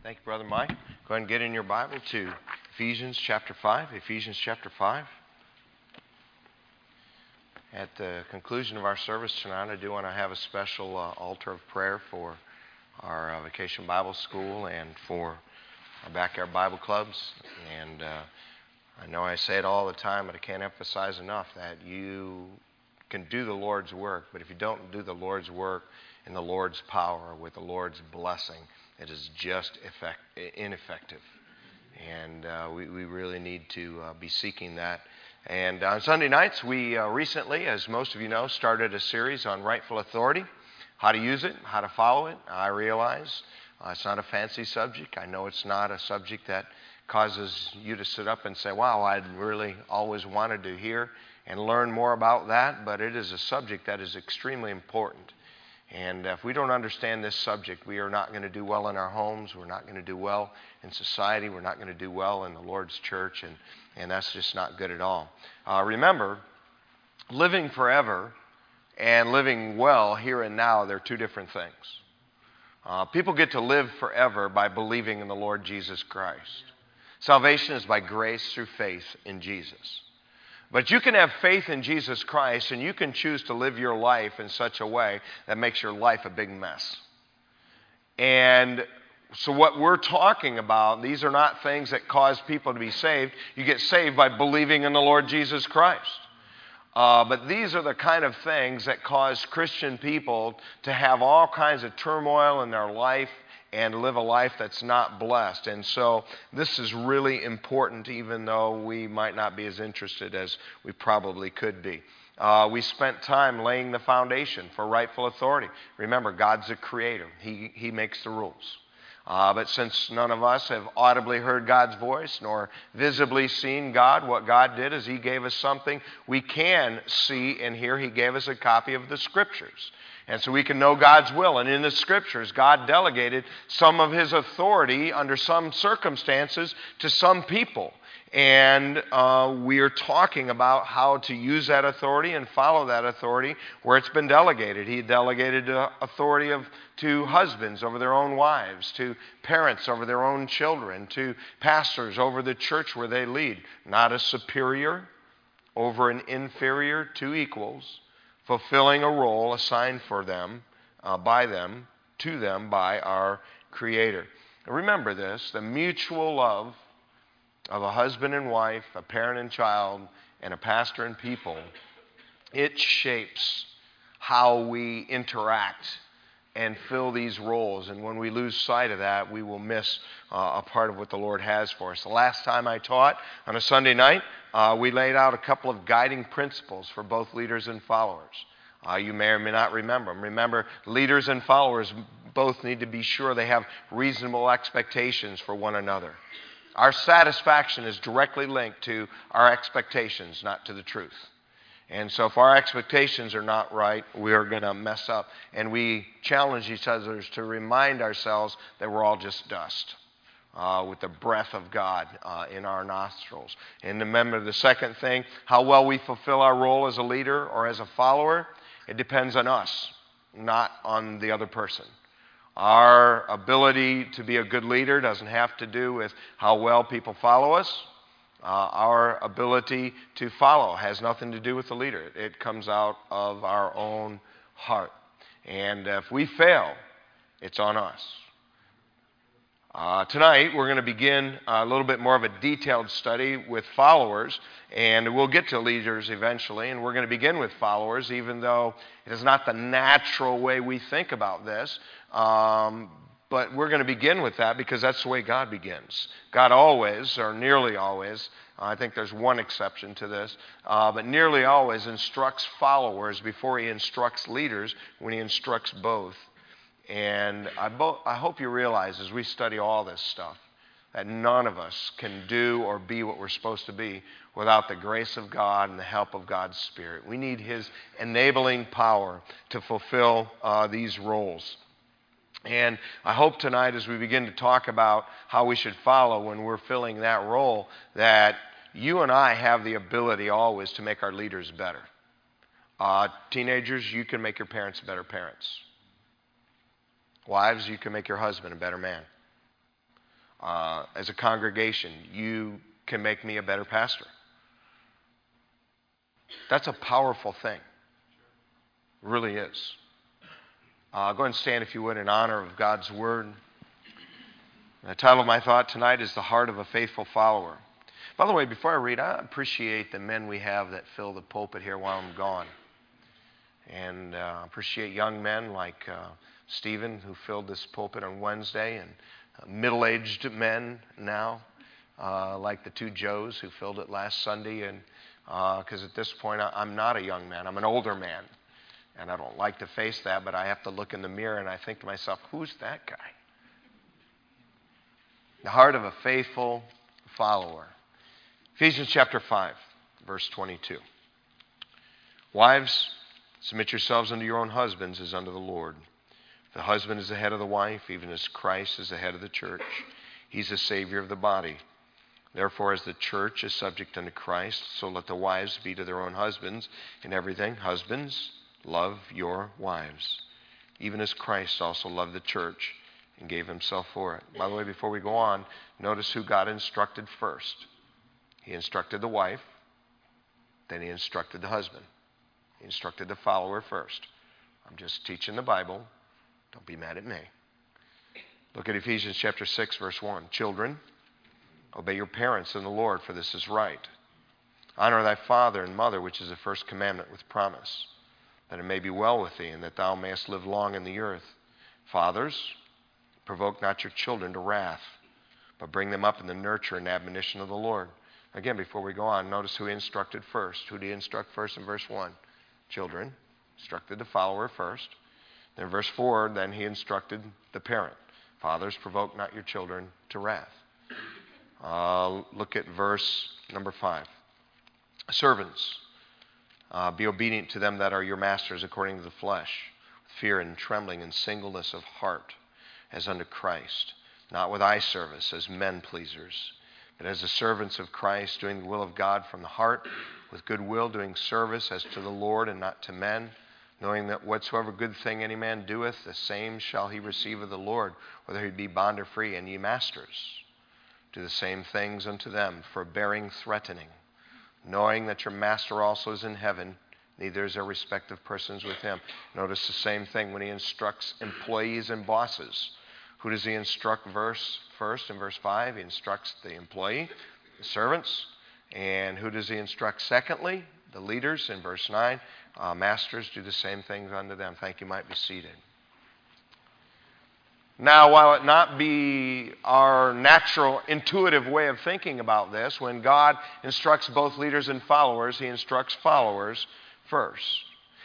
Thank you, Brother Mike. Go ahead and get in your Bible to Ephesians chapter 5. Ephesians chapter 5. At the conclusion of our service tonight, I do want to have a special uh, altar of prayer for our uh, Vacation Bible School and for our backyard Bible clubs. And uh, I know I say it all the time, but I can't emphasize enough that you can do the Lord's work, but if you don't do the Lord's work in the Lord's power, with the Lord's blessing, it is just effect, ineffective. And uh, we, we really need to uh, be seeking that. And on Sunday nights, we uh, recently, as most of you know, started a series on rightful authority, how to use it, how to follow it. I realize uh, it's not a fancy subject. I know it's not a subject that causes you to sit up and say, wow, I'd really always wanted to hear and learn more about that, but it is a subject that is extremely important. And if we don't understand this subject, we are not going to do well in our homes. We're not going to do well in society. We're not going to do well in the Lord's church. And, and that's just not good at all. Uh, remember, living forever and living well here and now, they're two different things. Uh, people get to live forever by believing in the Lord Jesus Christ. Salvation is by grace through faith in Jesus. But you can have faith in Jesus Christ and you can choose to live your life in such a way that makes your life a big mess. And so, what we're talking about, these are not things that cause people to be saved. You get saved by believing in the Lord Jesus Christ. Uh, but these are the kind of things that cause Christian people to have all kinds of turmoil in their life and live a life that's not blessed. And so this is really important, even though we might not be as interested as we probably could be. Uh, we spent time laying the foundation for rightful authority. Remember, God's the creator, He, he makes the rules. Uh, but since none of us have audibly heard God's voice nor visibly seen God, what God did is He gave us something we can see and hear. He gave us a copy of the Scriptures. And so we can know God's will. And in the scriptures, God delegated some of his authority under some circumstances to some people. And uh, we are talking about how to use that authority and follow that authority where it's been delegated. He delegated authority of, to husbands over their own wives, to parents over their own children, to pastors over the church where they lead. Not a superior over an inferior, two equals fulfilling a role assigned for them, uh, by them, to them by our Creator. Remember this the mutual love of a husband and wife, a parent and child, and a pastor and people, it shapes how we interact and fill these roles. And when we lose sight of that, we will miss uh, a part of what the Lord has for us. The last time I taught on a Sunday night, uh, we laid out a couple of guiding principles for both leaders and followers. Uh, you may or may not remember them. Remember, leaders and followers both need to be sure they have reasonable expectations for one another. Our satisfaction is directly linked to our expectations, not to the truth. And so, if our expectations are not right, we are going to mess up. And we challenge each other to remind ourselves that we're all just dust uh, with the breath of God uh, in our nostrils. And remember the second thing how well we fulfill our role as a leader or as a follower, it depends on us, not on the other person. Our ability to be a good leader doesn't have to do with how well people follow us. Uh, our ability to follow has nothing to do with the leader. It comes out of our own heart. And if we fail, it's on us. Uh, tonight, we're going to begin a little bit more of a detailed study with followers, and we'll get to leaders eventually. And we're going to begin with followers, even though it is not the natural way we think about this. Um, but we're going to begin with that because that's the way God begins. God always, or nearly always, I think there's one exception to this, uh, but nearly always instructs followers before he instructs leaders when he instructs both. And I, bo- I hope you realize as we study all this stuff that none of us can do or be what we're supposed to be without the grace of God and the help of God's Spirit. We need His enabling power to fulfill uh, these roles. And I hope tonight, as we begin to talk about how we should follow when we're filling that role, that you and I have the ability always to make our leaders better. Uh, teenagers, you can make your parents better parents. Wives, you can make your husband a better man. uh, as a congregation, you can make me a better pastor. That's a powerful thing. It really is. Uh, go and stand, if you would, in honor of God's Word. The title of my thought tonight is The Heart of a Faithful Follower. By the way, before I read, I appreciate the men we have that fill the pulpit here while I'm gone. And uh, appreciate young men like uh, Stephen, who filled this pulpit on Wednesday, and uh, middle aged men now, uh, like the two Joes who filled it last Sunday. And because uh, at this point, I, I'm not a young man, I'm an older man. And I don't like to face that, but I have to look in the mirror and I think to myself, who's that guy? The heart of a faithful follower. Ephesians chapter 5, verse 22. Wives, submit yourselves unto your own husbands as unto the Lord. The husband is the head of the wife, even as Christ is the head of the church. He's the Savior of the body. Therefore, as the church is subject unto Christ, so let the wives be to their own husbands in everything. Husbands, love your wives, even as Christ also loved the church and gave himself for it. By the way, before we go on, notice who God instructed first. He instructed the wife, then he instructed the husband. He instructed the follower first. I'm just teaching the Bible. Don't be mad at me. Look at Ephesians chapter 6 verse 1. Children, obey your parents in the Lord for this is right. Honor thy father and mother, which is the first commandment with promise, that it may be well with thee and that thou mayest live long in the earth. Fathers, provoke not your children to wrath, but bring them up in the nurture and admonition of the Lord. Again, before we go on, notice who he instructed first. Who did he instruct first in verse 1? Children. Instructed the follower first. Then, verse 4, then he instructed the parent. Fathers, provoke not your children to wrath. Uh, look at verse number 5. Servants, uh, be obedient to them that are your masters according to the flesh, with fear and trembling and singleness of heart, as unto Christ, not with eye service as men pleasers but as the servants of Christ, doing the will of God from the heart, with good will, doing service as to the Lord and not to men, knowing that whatsoever good thing any man doeth, the same shall he receive of the Lord, whether he be bond or free, and ye masters. Do the same things unto them, forbearing threatening, knowing that your master also is in heaven, neither is there respect of persons with him. Notice the same thing when he instructs employees and bosses. Who does he instruct verse first in verse 5? He instructs the employee, the servants. And who does he instruct secondly? The leaders in verse 9. Uh, masters, do the same things unto them. Thank you. Might be seated. Now, while it not be our natural, intuitive way of thinking about this, when God instructs both leaders and followers, He instructs followers first.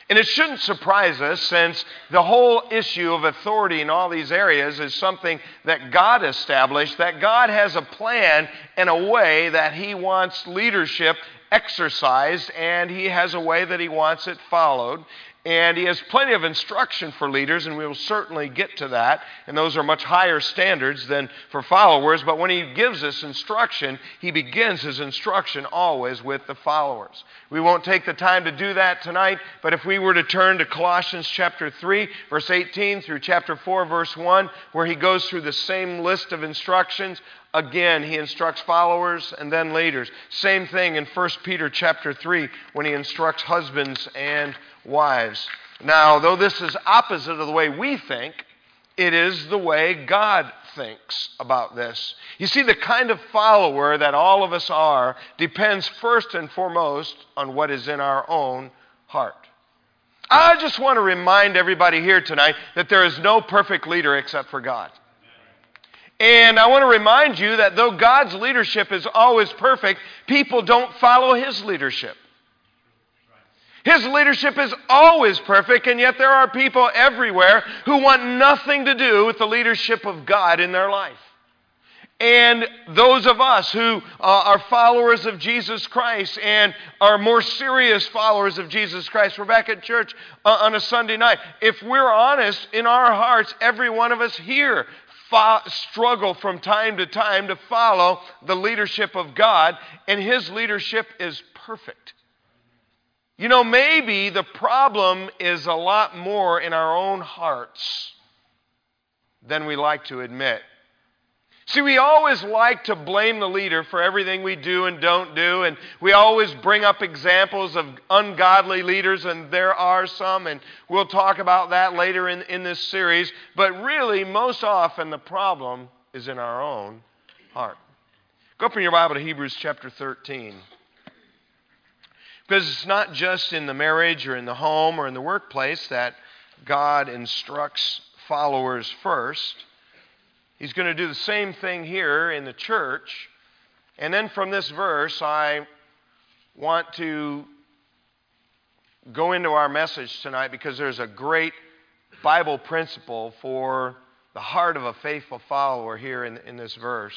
And it shouldn't surprise us since the whole issue of authority in all these areas is something that God established, that God has a plan and a way that He wants leadership exercised, and He has a way that He wants it followed. And he has plenty of instruction for leaders, and we will certainly get to that. And those are much higher standards than for followers. But when he gives us instruction, he begins his instruction always with the followers. We won't take the time to do that tonight, but if we were to turn to Colossians chapter 3, verse 18 through chapter 4, verse 1, where he goes through the same list of instructions, again he instructs followers and then leaders. Same thing in 1 Peter chapter 3 when he instructs husbands and wives. Now, though this is opposite of the way we think, it is the way God thinks about this. You see, the kind of follower that all of us are depends first and foremost on what is in our own heart. I just want to remind everybody here tonight that there is no perfect leader except for God. And I want to remind you that though God's leadership is always perfect, people don't follow his leadership. His leadership is always perfect, and yet there are people everywhere who want nothing to do with the leadership of God in their life. And those of us who uh, are followers of Jesus Christ and are more serious followers of Jesus Christ, we're back at church uh, on a Sunday night. If we're honest in our hearts, every one of us here fo- struggle from time to time to follow the leadership of God, and His leadership is perfect. You know, maybe the problem is a lot more in our own hearts than we like to admit. See, we always like to blame the leader for everything we do and don't do, and we always bring up examples of ungodly leaders, and there are some, and we'll talk about that later in, in this series. But really, most often, the problem is in our own heart. Go open your Bible to Hebrews chapter 13. Because it's not just in the marriage or in the home or in the workplace that God instructs followers first. He's going to do the same thing here in the church. And then from this verse, I want to go into our message tonight because there's a great Bible principle for the heart of a faithful follower here in, in this verse.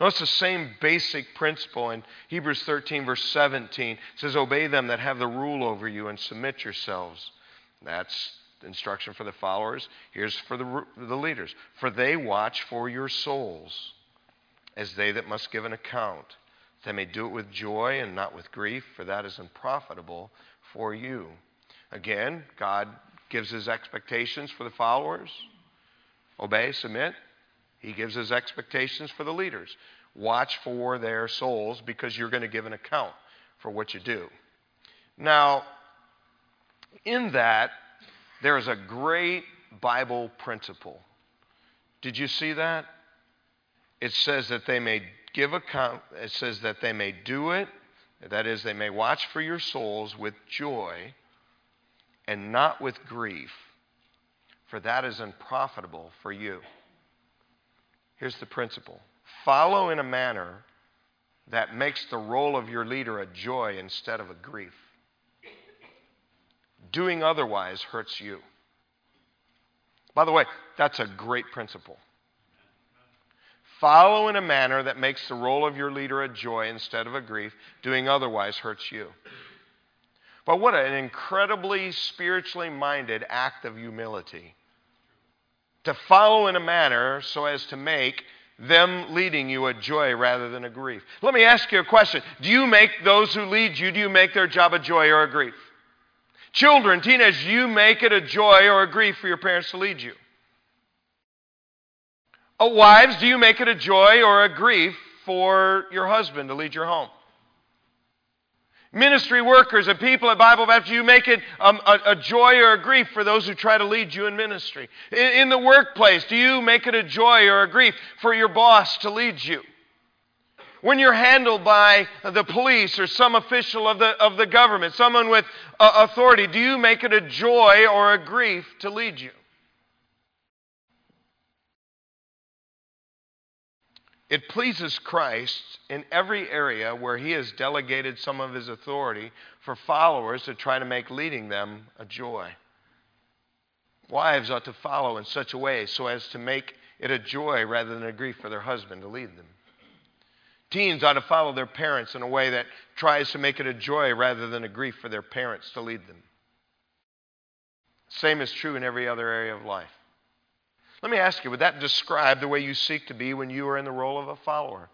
Notice the same basic principle in Hebrews 13, verse 17. It says, Obey them that have the rule over you and submit yourselves. That's instruction for the followers. Here's for the, the leaders. For they watch for your souls as they that must give an account. They may do it with joy and not with grief, for that is unprofitable for you. Again, God gives his expectations for the followers. Obey, submit. He gives his expectations for the leaders. Watch for their souls because you're going to give an account for what you do. Now, in that, there is a great Bible principle. Did you see that? It says that they may give account, it says that they may do it, that is, they may watch for your souls with joy and not with grief, for that is unprofitable for you. Here's the principle follow in a manner that makes the role of your leader a joy instead of a grief. Doing otherwise hurts you. By the way, that's a great principle. Follow in a manner that makes the role of your leader a joy instead of a grief. Doing otherwise hurts you. But what an incredibly spiritually minded act of humility. To follow in a manner so as to make them leading you a joy rather than a grief. Let me ask you a question. Do you make those who lead you, do you make their job a joy or a grief? Children, teenagers, you make it a joy or a grief for your parents to lead you. Oh, wives, do you make it a joy or a grief for your husband to lead your home? Ministry workers and people at Bible Baptist, you make it um, a, a, joy or a grief for those who try to lead you in ministry. In, in the workplace, do you make it a joy or a grief for your boss to lead you? When you're handled by the police or some official of the, of the government, someone with uh, authority, do you make it a joy or a grief to lead you? It pleases Christ in every area where he has delegated some of his authority for followers to try to make leading them a joy. Wives ought to follow in such a way so as to make it a joy rather than a grief for their husband to lead them. Teens ought to follow their parents in a way that tries to make it a joy rather than a grief for their parents to lead them. Same is true in every other area of life. Let me ask you, would that describe the way you seek to be when you are in the role of a follower?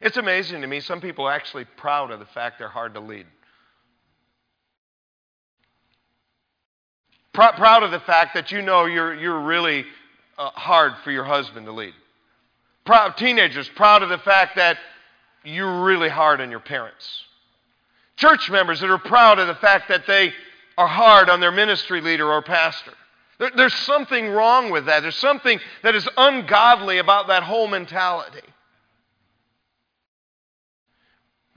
It's amazing to me. Some people are actually proud of the fact they're hard to lead. Pr- proud of the fact that you know you're, you're really uh, hard for your husband to lead. Proud, teenagers, proud of the fact that you're really hard on your parents. Church members that are proud of the fact that they are hard on their ministry leader or pastor. There, there's something wrong with that. There's something that is ungodly about that whole mentality.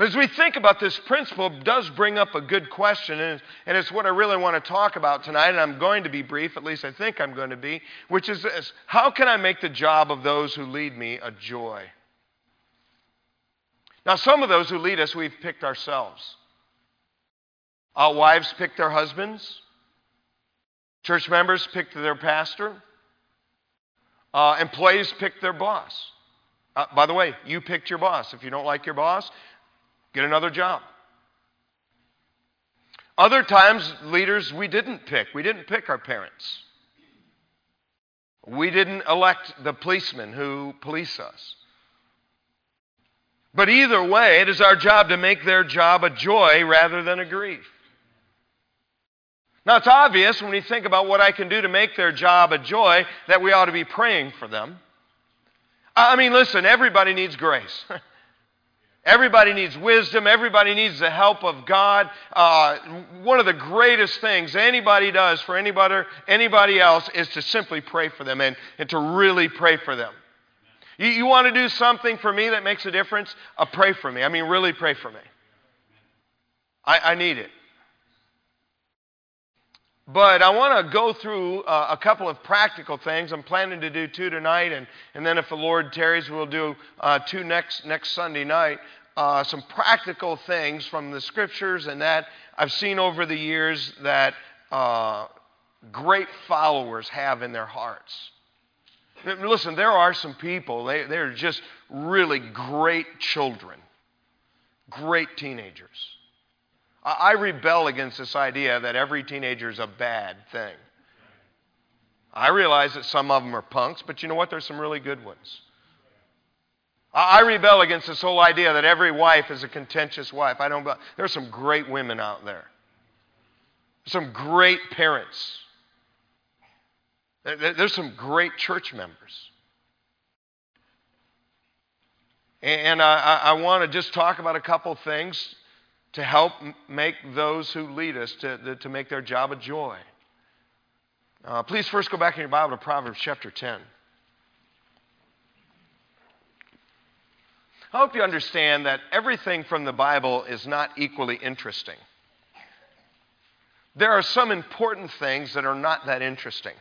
As we think about this principle, it does bring up a good question, and, and it's what I really want to talk about tonight, and I'm going to be brief, at least I think I'm going to be, which is this How can I make the job of those who lead me a joy? Now, some of those who lead us, we've picked ourselves. Our wives pick their husbands, church members pick their pastor, uh, employees pick their boss. Uh, by the way, you picked your boss. If you don't like your boss, Get another job. Other times, leaders we didn't pick. We didn't pick our parents. We didn't elect the policemen who police us. But either way, it is our job to make their job a joy rather than a grief. Now, it's obvious when we think about what I can do to make their job a joy that we ought to be praying for them. I mean, listen, everybody needs grace. Everybody needs wisdom. Everybody needs the help of God. Uh, one of the greatest things anybody does for anybody, anybody else is to simply pray for them and, and to really pray for them. You, you want to do something for me that makes a difference? Uh, pray for me. I mean, really pray for me. I, I need it. But I want to go through uh, a couple of practical things. I'm planning to do two tonight, and, and then if the Lord tarries, we'll do uh, two next, next Sunday night. Uh, some practical things from the scriptures and that I've seen over the years that uh, great followers have in their hearts. Listen, there are some people, they, they're just really great children, great teenagers. I rebel against this idea that every teenager is a bad thing. I realize that some of them are punks, but you know what? There's some really good ones. I rebel against this whole idea that every wife is a contentious wife. I don't. There are some great women out there. Some great parents. There's some great church members. And I, I want to just talk about a couple things to help make those who lead us to, to make their job a joy. Uh, please first go back in your Bible to Proverbs chapter 10. I hope you understand that everything from the Bible is not equally interesting. There are some important things that are not that interesting.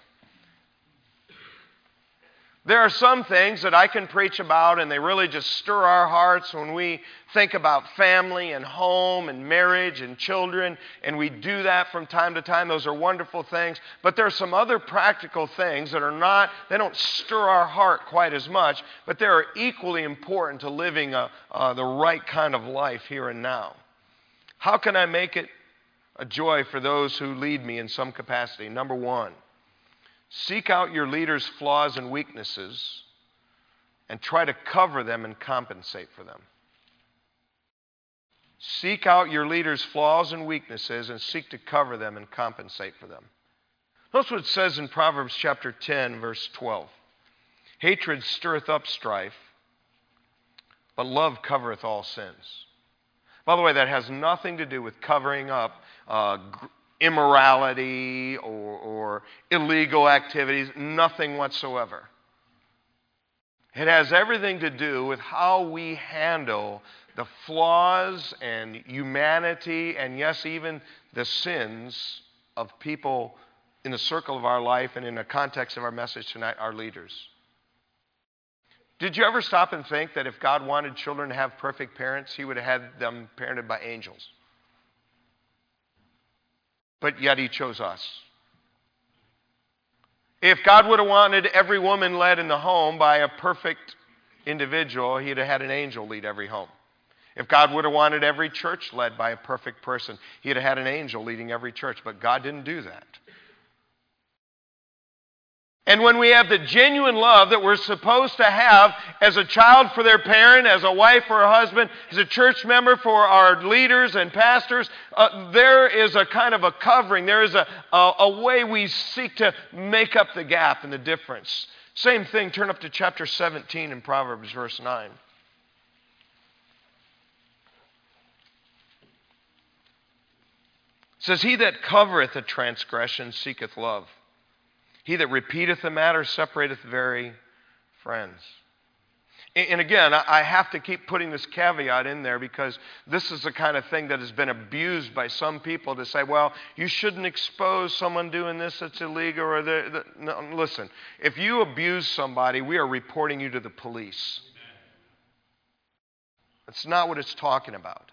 There are some things that I can preach about, and they really just stir our hearts when we think about family and home and marriage and children, and we do that from time to time. Those are wonderful things. But there are some other practical things that are not, they don't stir our heart quite as much, but they are equally important to living a, uh, the right kind of life here and now. How can I make it a joy for those who lead me in some capacity? Number one, Seek out your leader's flaws and weaknesses and try to cover them and compensate for them. Seek out your leader's flaws and weaknesses and seek to cover them and compensate for them. Notice what it says in Proverbs chapter 10, verse 12. Hatred stirreth up strife, but love covereth all sins. By the way, that has nothing to do with covering up uh, immorality or, or illegal activities, nothing whatsoever. It has everything to do with how we handle the flaws and humanity, and yes, even the sins of people in the circle of our life and in the context of our message tonight, our leaders. Did you ever stop and think that if God wanted children to have perfect parents, He would have had them parented by angels? But yet he chose us. If God would have wanted every woman led in the home by a perfect individual, he'd have had an angel lead every home. If God would have wanted every church led by a perfect person, he'd have had an angel leading every church. But God didn't do that. And when we have the genuine love that we're supposed to have as a child for their parent, as a wife for a husband, as a church member for our leaders and pastors, uh, there is a kind of a covering. There is a, a, a way we seek to make up the gap and the difference. Same thing, turn up to chapter 17 in Proverbs, verse 9. It says, He that covereth a transgression seeketh love he that repeateth the matter separateth very friends. And again, I have to keep putting this caveat in there because this is the kind of thing that has been abused by some people to say, well, you shouldn't expose someone doing this that's illegal. Or the, the, no, listen, if you abuse somebody, we are reporting you to the police. That's not what it's talking about.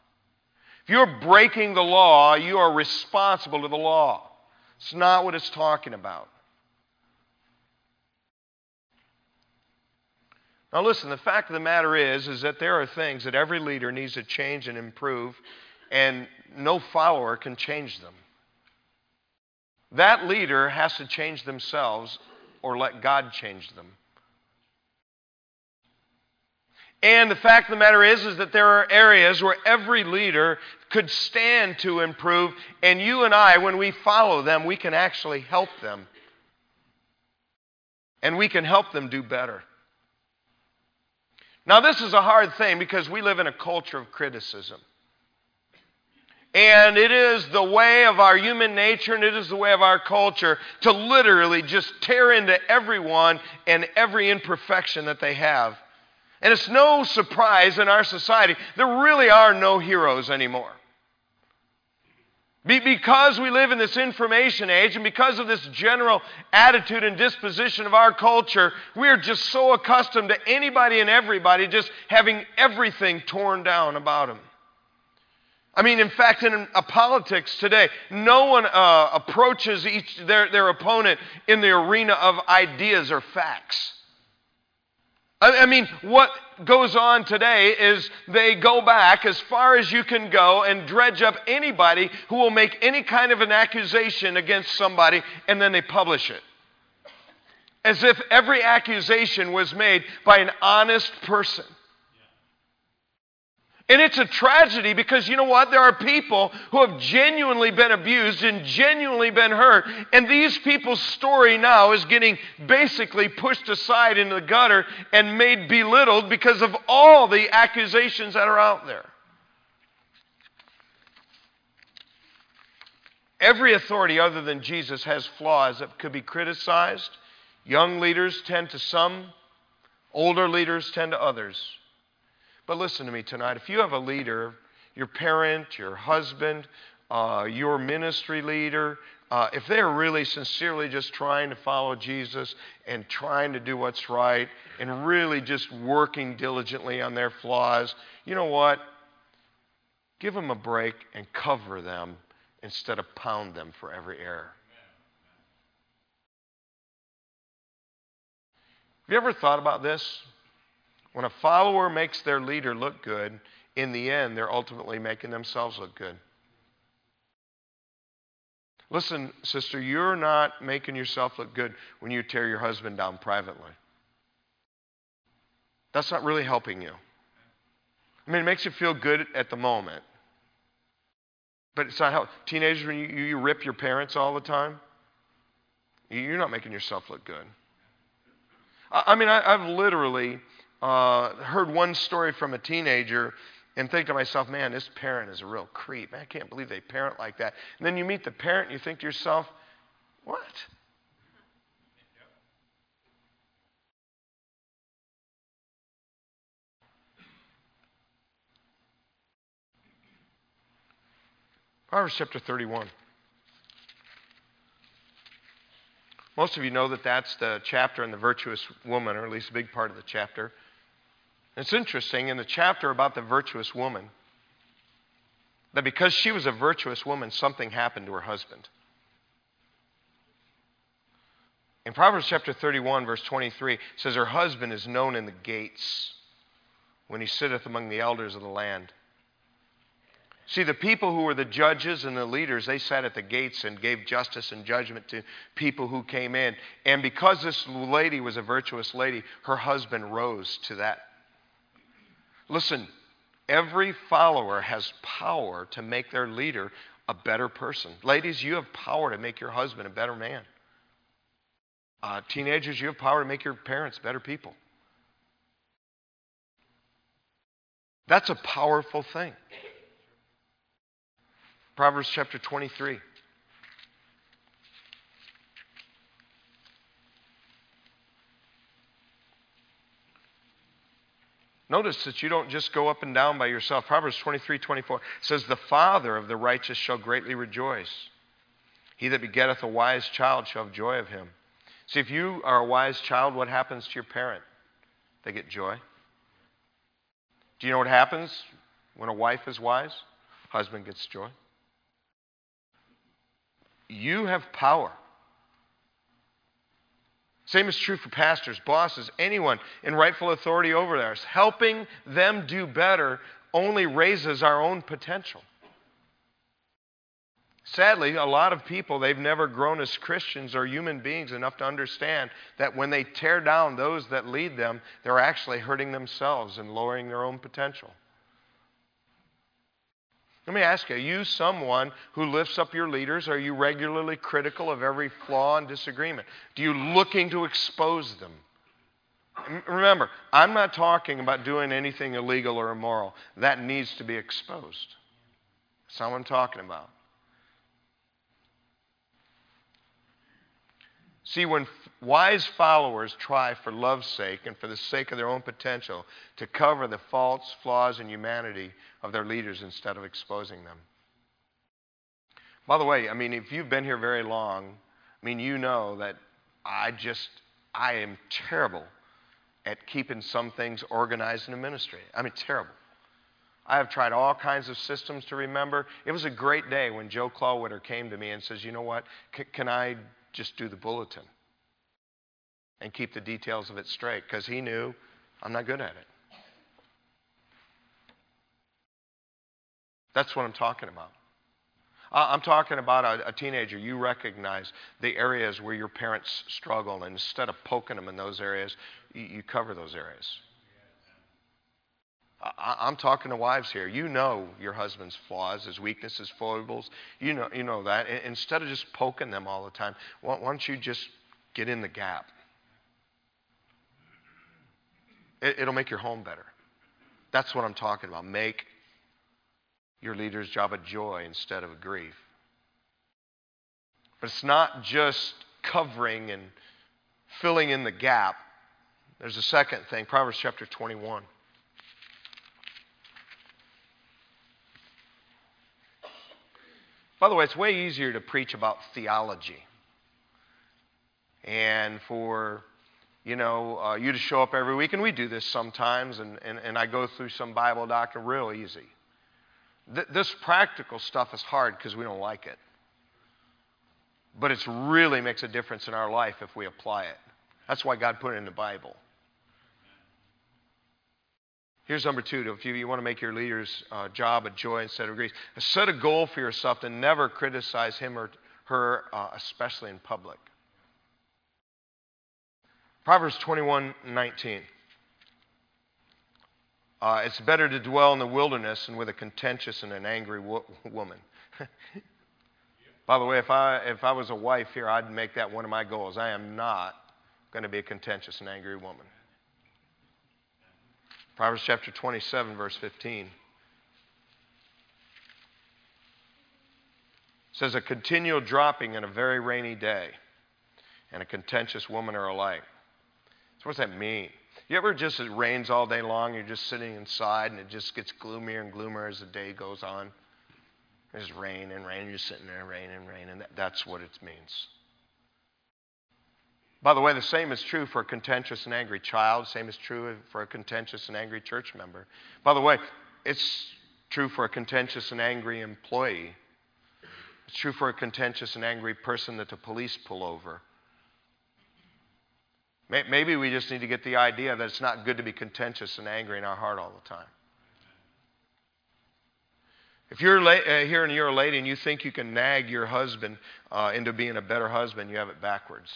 If you're breaking the law, you are responsible to the law. It's not what it's talking about. Now listen, the fact of the matter is is that there are things that every leader needs to change and improve and no follower can change them. That leader has to change themselves or let God change them. And the fact of the matter is, is that there are areas where every leader could stand to improve, and you and I, when we follow them, we can actually help them. And we can help them do better. Now, this is a hard thing because we live in a culture of criticism. And it is the way of our human nature and it is the way of our culture to literally just tear into everyone and every imperfection that they have. And it's no surprise in our society, there really are no heroes anymore. Because we live in this information age and because of this general attitude and disposition of our culture, we are just so accustomed to anybody and everybody just having everything torn down about them. I mean, in fact, in a politics today, no one uh, approaches each, their, their opponent in the arena of ideas or facts. I, I mean, what goes on today is they go back as far as you can go and dredge up anybody who will make any kind of an accusation against somebody, and then they publish it. As if every accusation was made by an honest person. And it's a tragedy because you know what? There are people who have genuinely been abused and genuinely been hurt. And these people's story now is getting basically pushed aside into the gutter and made belittled because of all the accusations that are out there. Every authority other than Jesus has flaws that could be criticized. Young leaders tend to some, older leaders tend to others. But listen to me tonight. If you have a leader, your parent, your husband, uh, your ministry leader, uh, if they're really sincerely just trying to follow Jesus and trying to do what's right and really just working diligently on their flaws, you know what? Give them a break and cover them instead of pound them for every error. Have you ever thought about this? When a follower makes their leader look good, in the end, they're ultimately making themselves look good. Listen, sister, you're not making yourself look good when you tear your husband down privately. That's not really helping you. I mean, it makes you feel good at the moment. But it's not helping. Teenagers, when you, you rip your parents all the time, you're not making yourself look good. I mean, I, have literally uh, heard one story from a teenager and think to myself, man, this parent is a real creep. Man, I can't believe they parent like that. And then you meet the parent and you think to yourself, what? Proverbs chapter 31. Most of you know that that's the chapter on the virtuous woman, or at least a big part of the chapter. It's interesting in the chapter about the virtuous woman that because she was a virtuous woman, something happened to her husband. In Proverbs chapter 31, verse 23, it says, Her husband is known in the gates when he sitteth among the elders of the land. See, the people who were the judges and the leaders, they sat at the gates and gave justice and judgment to people who came in. And because this lady was a virtuous lady, her husband rose to that Listen, every follower has power to make their leader a better person. Ladies, you have power to make your husband a better man. Uh, teenagers, you have power to make your parents better people. That's a powerful thing. Proverbs chapter 23. Notice that you don't just go up and down by yourself. Proverbs 23 24 says, The father of the righteous shall greatly rejoice. He that begetteth a wise child shall have joy of him. See, if you are a wise child, what happens to your parent? They get joy. Do you know what happens when a wife is wise? Husband gets joy. You have power. Same is true for pastors, bosses, anyone in rightful authority over us. Helping them do better only raises our own potential. Sadly, a lot of people, they've never grown as Christians or human beings enough to understand that when they tear down those that lead them, they're actually hurting themselves and lowering their own potential. Let me ask you, are you someone who lifts up your leaders? Are you regularly critical of every flaw and disagreement? Do you looking to expose them? Remember, I'm not talking about doing anything illegal or immoral. That needs to be exposed. That's not what I'm talking about. See, when wise followers try for love's sake and for the sake of their own potential to cover the faults, flaws, and humanity of their leaders instead of exposing them. By the way, I mean, if you've been here very long, I mean, you know that I just, I am terrible at keeping some things organized in a ministry. I mean, terrible. I have tried all kinds of systems to remember. It was a great day when Joe Clawwitter came to me and says, You know what? C- can I just do the bulletin and keep the details of it straight? Because he knew I'm not good at it. That's what I'm talking about. I'm talking about a, a, teenager. You recognize the areas where your parents struggle, and instead of poking them in those areas, you, you cover those areas. I, am talking to wives here. You know your husband's flaws, his weaknesses, foibles. You know, you know that. Instead of just poking them all the time, why, why don't you just get in the gap? It, it'll make your home better. That's what I'm talking about. Make your leader's job a joy instead of a grief. But it's not just covering and filling in the gap. There's a second thing Proverbs chapter 21. By the way, it's way easier to preach about theology and for you know uh, you to show up every week, and we do this sometimes, and, and, and I go through some Bible doctrine real easy. Th- this practical stuff is hard because we don't like it. But it really makes a difference in our life if we apply it. That's why God put it in the Bible. Here's number two. If you, you want to make your leader's uh, job a joy instead of grief, set a goal for yourself to never criticize him or her, uh, especially in public. Proverbs 21 19. Uh, it's better to dwell in the wilderness than with a contentious and an angry wo- woman. By the way, if I, if I was a wife here, I'd make that one of my goals. I am not going to be a contentious and angry woman. Proverbs chapter 27, verse 15. says, A continual dropping in a very rainy day and a contentious woman are alike. So, what does that mean? You ever just, it rains all day long, you're just sitting inside and it just gets gloomier and gloomier as the day goes on? There's rain and rain, and you're sitting there, rain and rain, and that, that's what it means. By the way, the same is true for a contentious and angry child, same is true for a contentious and angry church member. By the way, it's true for a contentious and angry employee. It's true for a contentious and angry person that the police pull over. Maybe we just need to get the idea that it's not good to be contentious and angry in our heart all the time. If you're la- uh, here and you're a lady and you think you can nag your husband uh, into being a better husband, you have it backwards.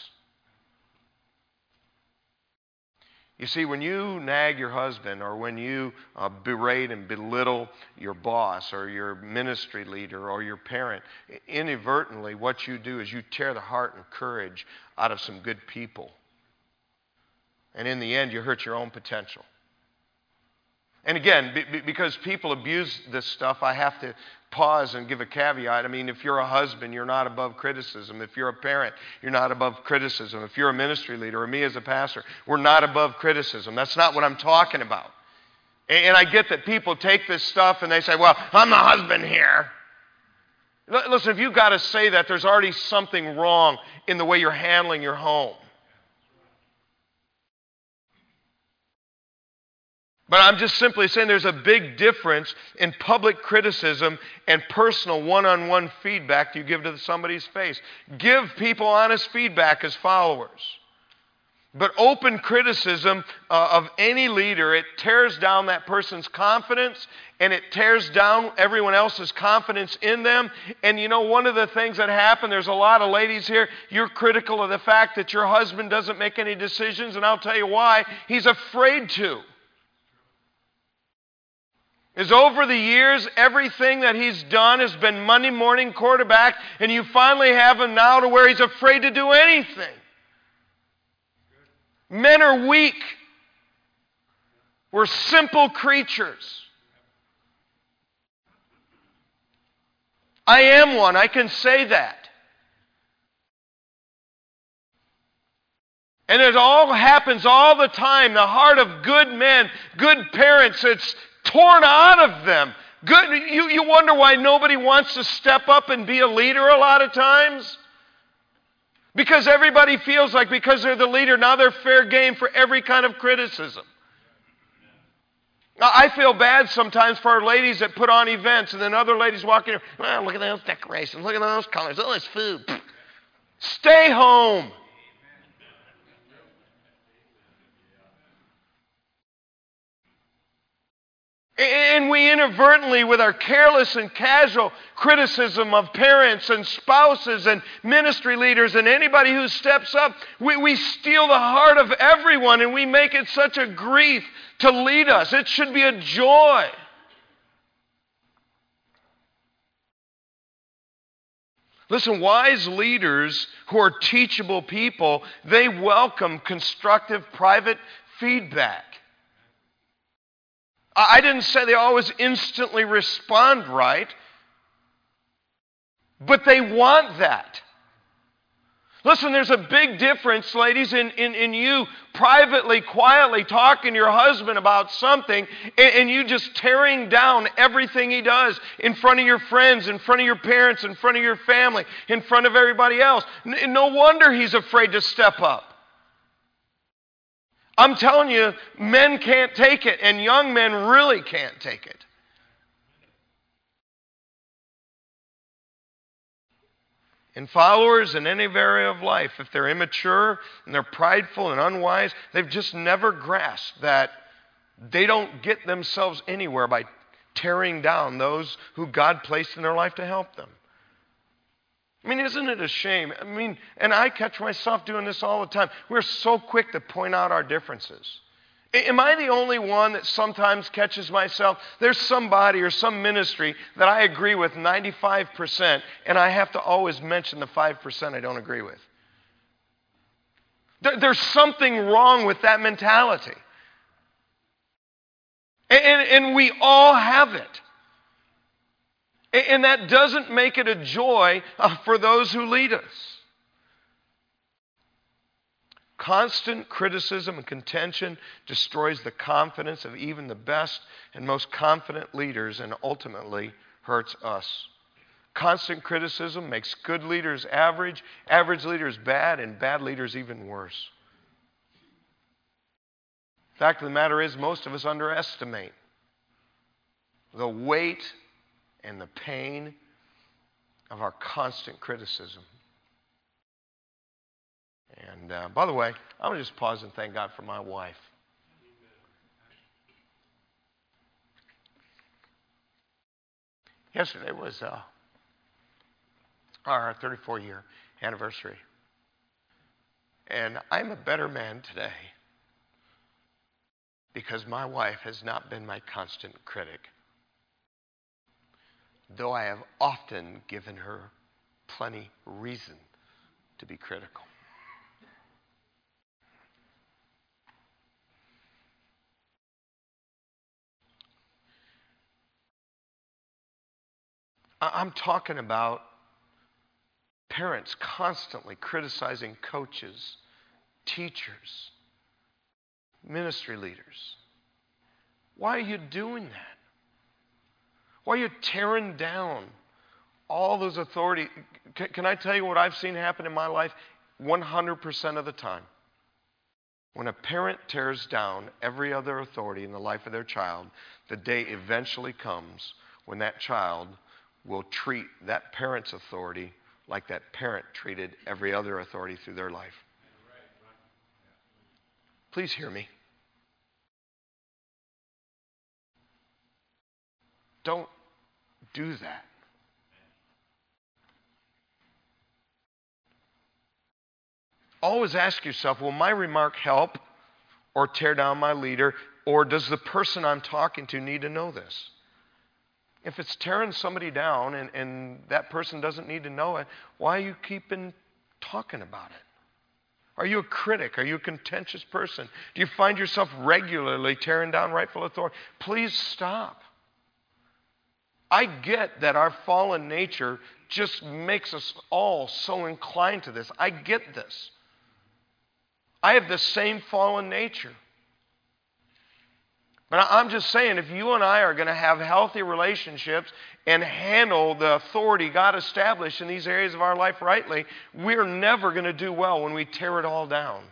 You see, when you nag your husband or when you uh, berate and belittle your boss or your ministry leader or your parent, inadvertently, what you do is you tear the heart and courage out of some good people. And in the end, you hurt your own potential. And again, because people abuse this stuff, I have to pause and give a caveat. I mean, if you're a husband, you're not above criticism. If you're a parent, you're not above criticism. If you're a ministry leader or me as a pastor, we're not above criticism. That's not what I'm talking about. And I get that people take this stuff and they say, well, I'm the husband here. Listen, if you've got to say that, there's already something wrong in the way you're handling your home. But I'm just simply saying there's a big difference in public criticism and personal one on one feedback you give to somebody's face. Give people honest feedback as followers. But open criticism uh, of any leader, it tears down that person's confidence and it tears down everyone else's confidence in them. And you know, one of the things that happen, there's a lot of ladies here, you're critical of the fact that your husband doesn't make any decisions, and I'll tell you why. He's afraid to is over the years, everything that he's done has been Monday morning quarterback, and you finally have him now to where he's afraid to do anything. Men are weak We're simple creatures. I am one. I can say that. And it all happens all the time. The heart of good men, good parents, it's torn out of them. Good, you, you wonder why nobody wants to step up and be a leader a lot of times? Because everybody feels like because they're the leader, now they're fair game for every kind of criticism. I feel bad sometimes for our ladies that put on events and then other ladies walking in. Well, look at those decorations. Look at those colors. All this food. Stay home. And we inadvertently, with our careless and casual criticism of parents and spouses and ministry leaders and anybody who steps up, we, we steal the heart of everyone and we make it such a grief to lead us. It should be a joy. Listen, wise leaders who are teachable people, they welcome constructive private feedback. I didn't say they always instantly respond right, but they want that. Listen, there's a big difference, ladies, in, in, in you privately, quietly talking to your husband about something and, and, you just tearing down everything he does in front of your friends, in front of your parents, in front of your family, in front of everybody else. No wonder he's afraid to step up. I'm telling you, men can't take it, and young men really can't take it. And followers in any area of life, if they're immature and they're prideful and unwise, they've just never grasped that they don't get themselves anywhere by tearing down those who God placed in their life to help them. I mean, isn't it a shame? I mean, and I catch myself doing this all the time. We're so quick to point out our differences. Am I the only one that sometimes catches myself? There's somebody or some ministry that I agree with 95%, and I have to always mention the 5% I don't agree with. There's something wrong with that mentality. And, and, we all have it. And that doesn't make it a joy uh, for those who lead us. Constant criticism and contention destroys the confidence of even the best and most confident leaders and ultimately hurts us. Constant criticism makes good leaders average, average leaders bad, and bad leaders even worse. Fact of the matter is, most of us underestimate the weight and the pain of our constant criticism. And uh, by the way, I'm going to just pause and thank God for my wife. Yesterday was uh, our 34 year anniversary. And I'm a better man today because my wife has not been my constant critic though I have often given her plenty reason to be critical. I'm talking about parents constantly criticizing coaches, teachers, ministry leaders. Why are you doing that? Why are you tearing down all those authority? Can, can I tell you what I've seen happen in my life 100% of the time? When a parent tears down every other authority in the life of their child, the day eventually comes when that child will treat that parent's authority like that parent treated every other authority through their life. Please hear me. Don't do that. Always ask yourself will my remark help or tear down my leader, or does the person I'm talking to need to know this? If it's tearing somebody down and, and that person doesn't need to know it, why are you keeping talking about it? Are you a critic? Are you a contentious person? Do you find yourself regularly tearing down rightful authority? Please stop. I get that our fallen nature just makes us all so inclined to this. I get this. I have the same fallen nature. But I'm just saying, if you and I are going to have healthy relationships and handle the authority God established in these areas of our life rightly, we're never going to do well when we tear it all down.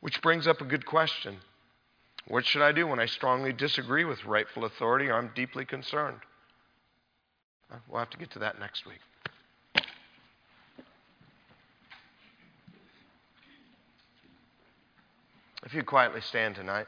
Which brings up a good question. What should I do when I strongly disagree with rightful authority or I'm deeply concerned? Uh, we'll have to get to that next week. If you quietly stand tonight.